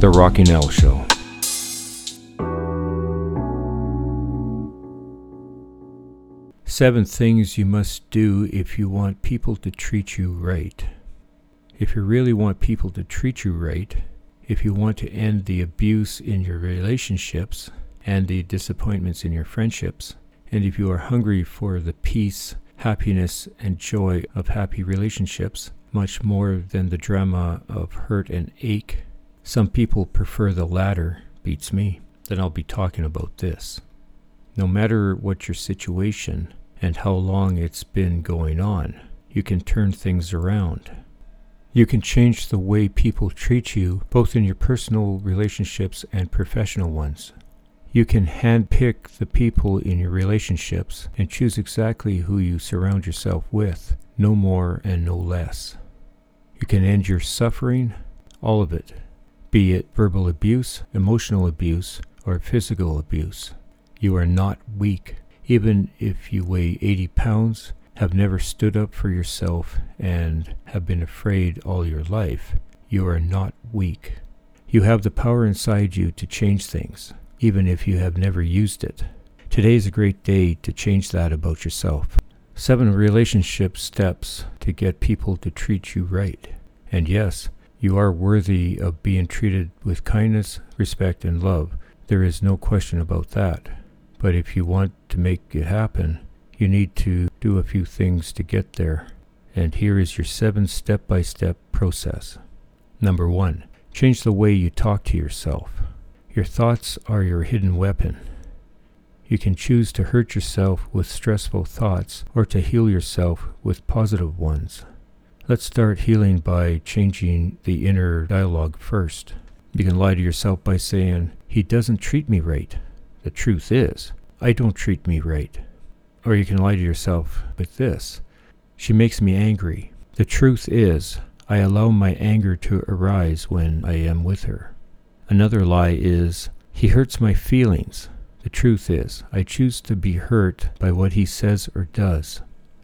The Rocking Al Show. Seven things you must do if you want people to treat you right. If you really want people to treat you right, if you want to end the abuse in your relationships and the disappointments in your friendships, and if you are hungry for the peace, happiness, and joy of happy relationships, much more than the drama of hurt and ache, some people prefer the latter, beats me, then I'll be talking about this. No matter what your situation and how long it's been going on, you can turn things around. You can change the way people treat you, both in your personal relationships and professional ones. You can handpick the people in your relationships and choose exactly who you surround yourself with, no more and no less. You can end your suffering, all of it, be it verbal abuse, emotional abuse, or physical abuse. You are not weak, even if you weigh 80 pounds, have never stood up for yourself, and have been afraid all your life. You are not weak. You have the power inside you to change things, even if you have never used it. Today is a great day to change that about yourself. Seven relationship steps to get people to treat you right. And yes, you are worthy of being treated with kindness, respect, and love. There is no question about that. But if you want to make it happen, you need to do a few things to get there. And here is your seven step by step process. Number one, change the way you talk to yourself. Your thoughts are your hidden weapon. You can choose to hurt yourself with stressful thoughts or to heal yourself with positive ones. Let's start healing by changing the inner dialogue first. You can lie to yourself by saying, He doesn't treat me right. The truth is, I don't treat me right. Or you can lie to yourself with this She makes me angry. The truth is, I allow my anger to arise when I am with her. Another lie is, He hurts my feelings. The truth is, I choose to be hurt by what he says or does.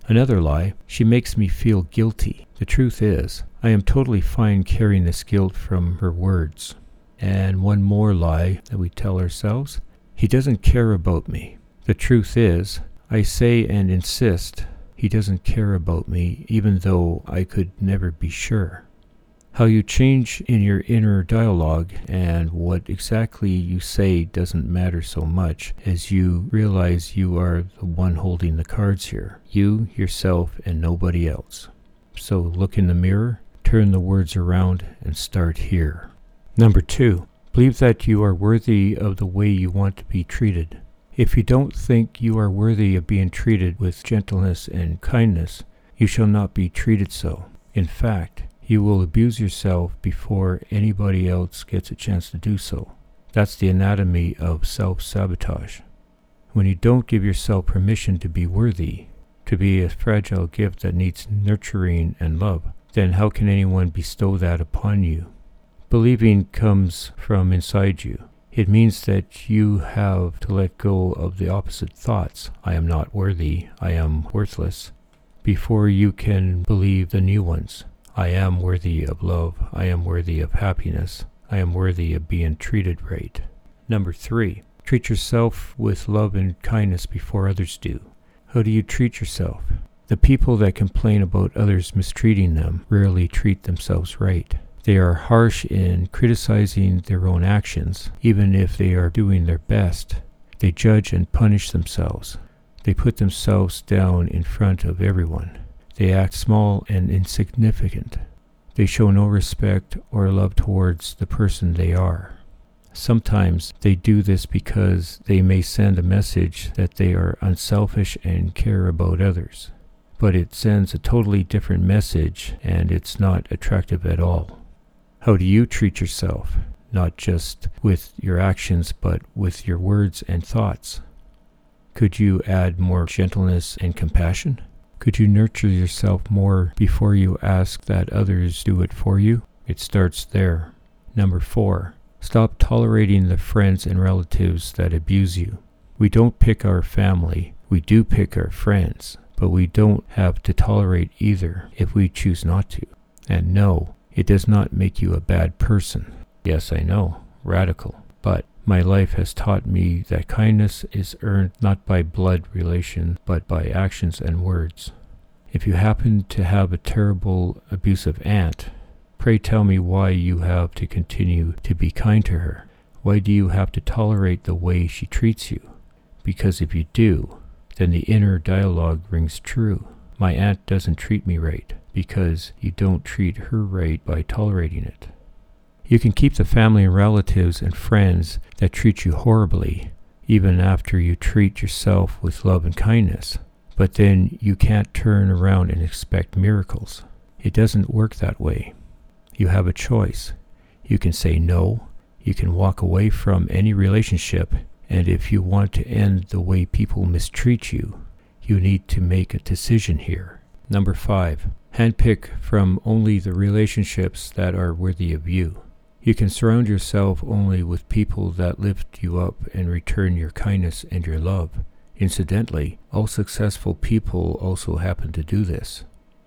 Another lie, she makes me feel guilty. The truth is, I am totally fine carrying this guilt from her words. And one more lie that we tell ourselves, he doesn't care about me. The truth is, I say and insist he doesn't care about me, even though I could never be sure how you change in your inner dialogue and what exactly you say doesn't matter so much as you realize you are the one holding the cards here. You, yourself, and nobody else. So look in the mirror, turn the words around, and start here. Number two, believe that you are worthy of the way you want to be treated. If you don't think you are worthy of being treated with gentleness and kindness, you shall not be treated so. In fact, you will abuse yourself before anybody else gets a chance to do so. That's the anatomy of self sabotage. When you don't give yourself permission to be worthy, to be a fragile gift that needs nurturing and love, then how can anyone bestow that upon you? Believing comes from inside you. It means that you have to let go of the opposite thoughts I am not worthy, I am worthless, before you can believe the new ones. I am worthy of love. I am worthy of happiness. I am worthy of being treated right. Number three, treat yourself with love and kindness before others do. How do you treat yourself? The people that complain about others mistreating them rarely treat themselves right. They are harsh in criticizing their own actions, even if they are doing their best. They judge and punish themselves. They put themselves down in front of everyone. They act small and insignificant. They show no respect or love towards the person they are. Sometimes they do this because they may send a message that they are unselfish and care about others. But it sends a totally different message and it's not attractive at all. How do you treat yourself? Not just with your actions, but with your words and thoughts. Could you add more gentleness and compassion? Could you nurture yourself more before you ask that others do it for you? It starts there. Number four, stop tolerating the friends and relatives that abuse you. We don't pick our family, we do pick our friends, but we don't have to tolerate either if we choose not to. And no, it does not make you a bad person. Yes, I know, radical. But my life has taught me that kindness is earned not by blood relation, but by actions and words. If you happen to have a terrible, abusive aunt, pray tell me why you have to continue to be kind to her. Why do you have to tolerate the way she treats you? Because if you do, then the inner dialogue rings true. My aunt doesn't treat me right because you don't treat her right by tolerating it. You can keep the family and relatives and friends that treat you horribly, even after you treat yourself with love and kindness. But then you can't turn around and expect miracles. It doesn't work that way. You have a choice. You can say no, you can walk away from any relationship, and if you want to end the way people mistreat you, you need to make a decision here. Number five, handpick from only the relationships that are worthy of you. You can surround yourself only with people that lift you up and return your kindness and your love. Incidentally, all successful people also happen to do this.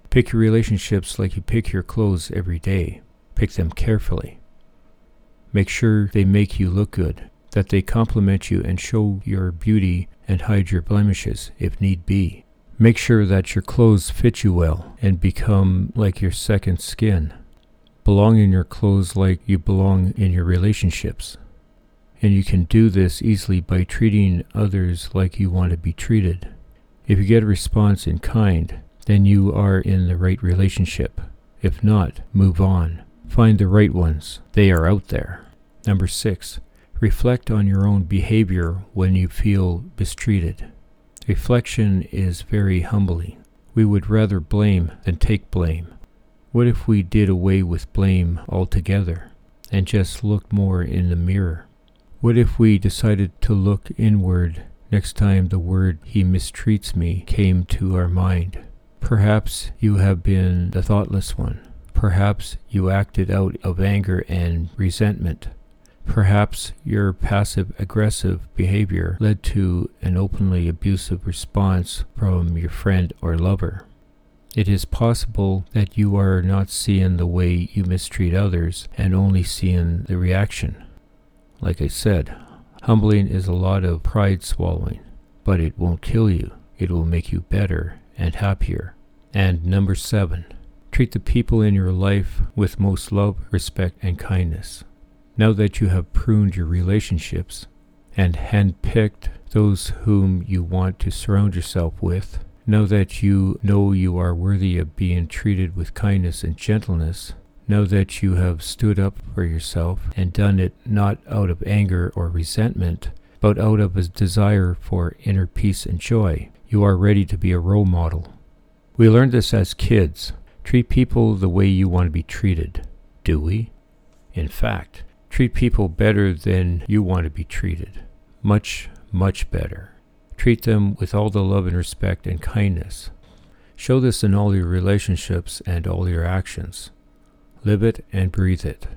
Pick your relationships like you pick your clothes every day. Pick them carefully. Make sure they make you look good, that they compliment you and show your beauty and hide your blemishes if need be. Make sure that your clothes fit you well and become like your second skin. Belong in your clothes like you belong in your relationships. And you can do this easily by treating others like you want to be treated. If you get a response in kind, then you are in the right relationship. If not, move on. Find the right ones. They are out there. Number six, reflect on your own behavior when you feel mistreated. Reflection is very humbling. We would rather blame than take blame. What if we did away with blame altogether and just looked more in the mirror? What if we decided to look inward next time the word he mistreats me came to our mind? Perhaps you have been the thoughtless one. Perhaps you acted out of anger and resentment. Perhaps your passive aggressive behavior led to an openly abusive response from your friend or lover. It is possible that you are not seeing the way you mistreat others and only seeing the reaction. Like I said, humbling is a lot of pride swallowing, but it won't kill you. It will make you better and happier. And number seven, treat the people in your life with most love, respect, and kindness. Now that you have pruned your relationships and handpicked those whom you want to surround yourself with, know that you know you are worthy of being treated with kindness and gentleness. Know that you have stood up for yourself and done it not out of anger or resentment, but out of a desire for inner peace and joy. You are ready to be a role model. We learned this as kids. Treat people the way you want to be treated. Do we? In fact, Treat people better than you want to be treated. Much, much better. Treat them with all the love and respect and kindness. Show this in all your relationships and all your actions. Live it and breathe it.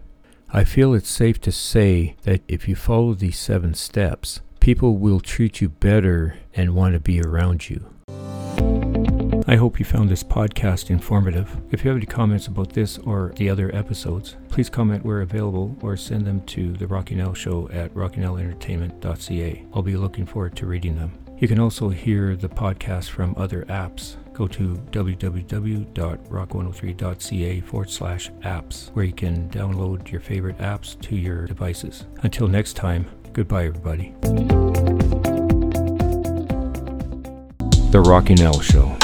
I feel it's safe to say that if you follow these seven steps, people will treat you better and want to be around you. I hope you found this podcast informative. If you have any comments about this or the other episodes, please comment where available or send them to the Rocking Al Show at rockingalentertainment.ca. I'll be looking forward to reading them. You can also hear the podcast from other apps. Go to www.rock103.ca forward slash apps, where you can download your favorite apps to your devices. Until next time, goodbye, everybody. The Rocking Al Show.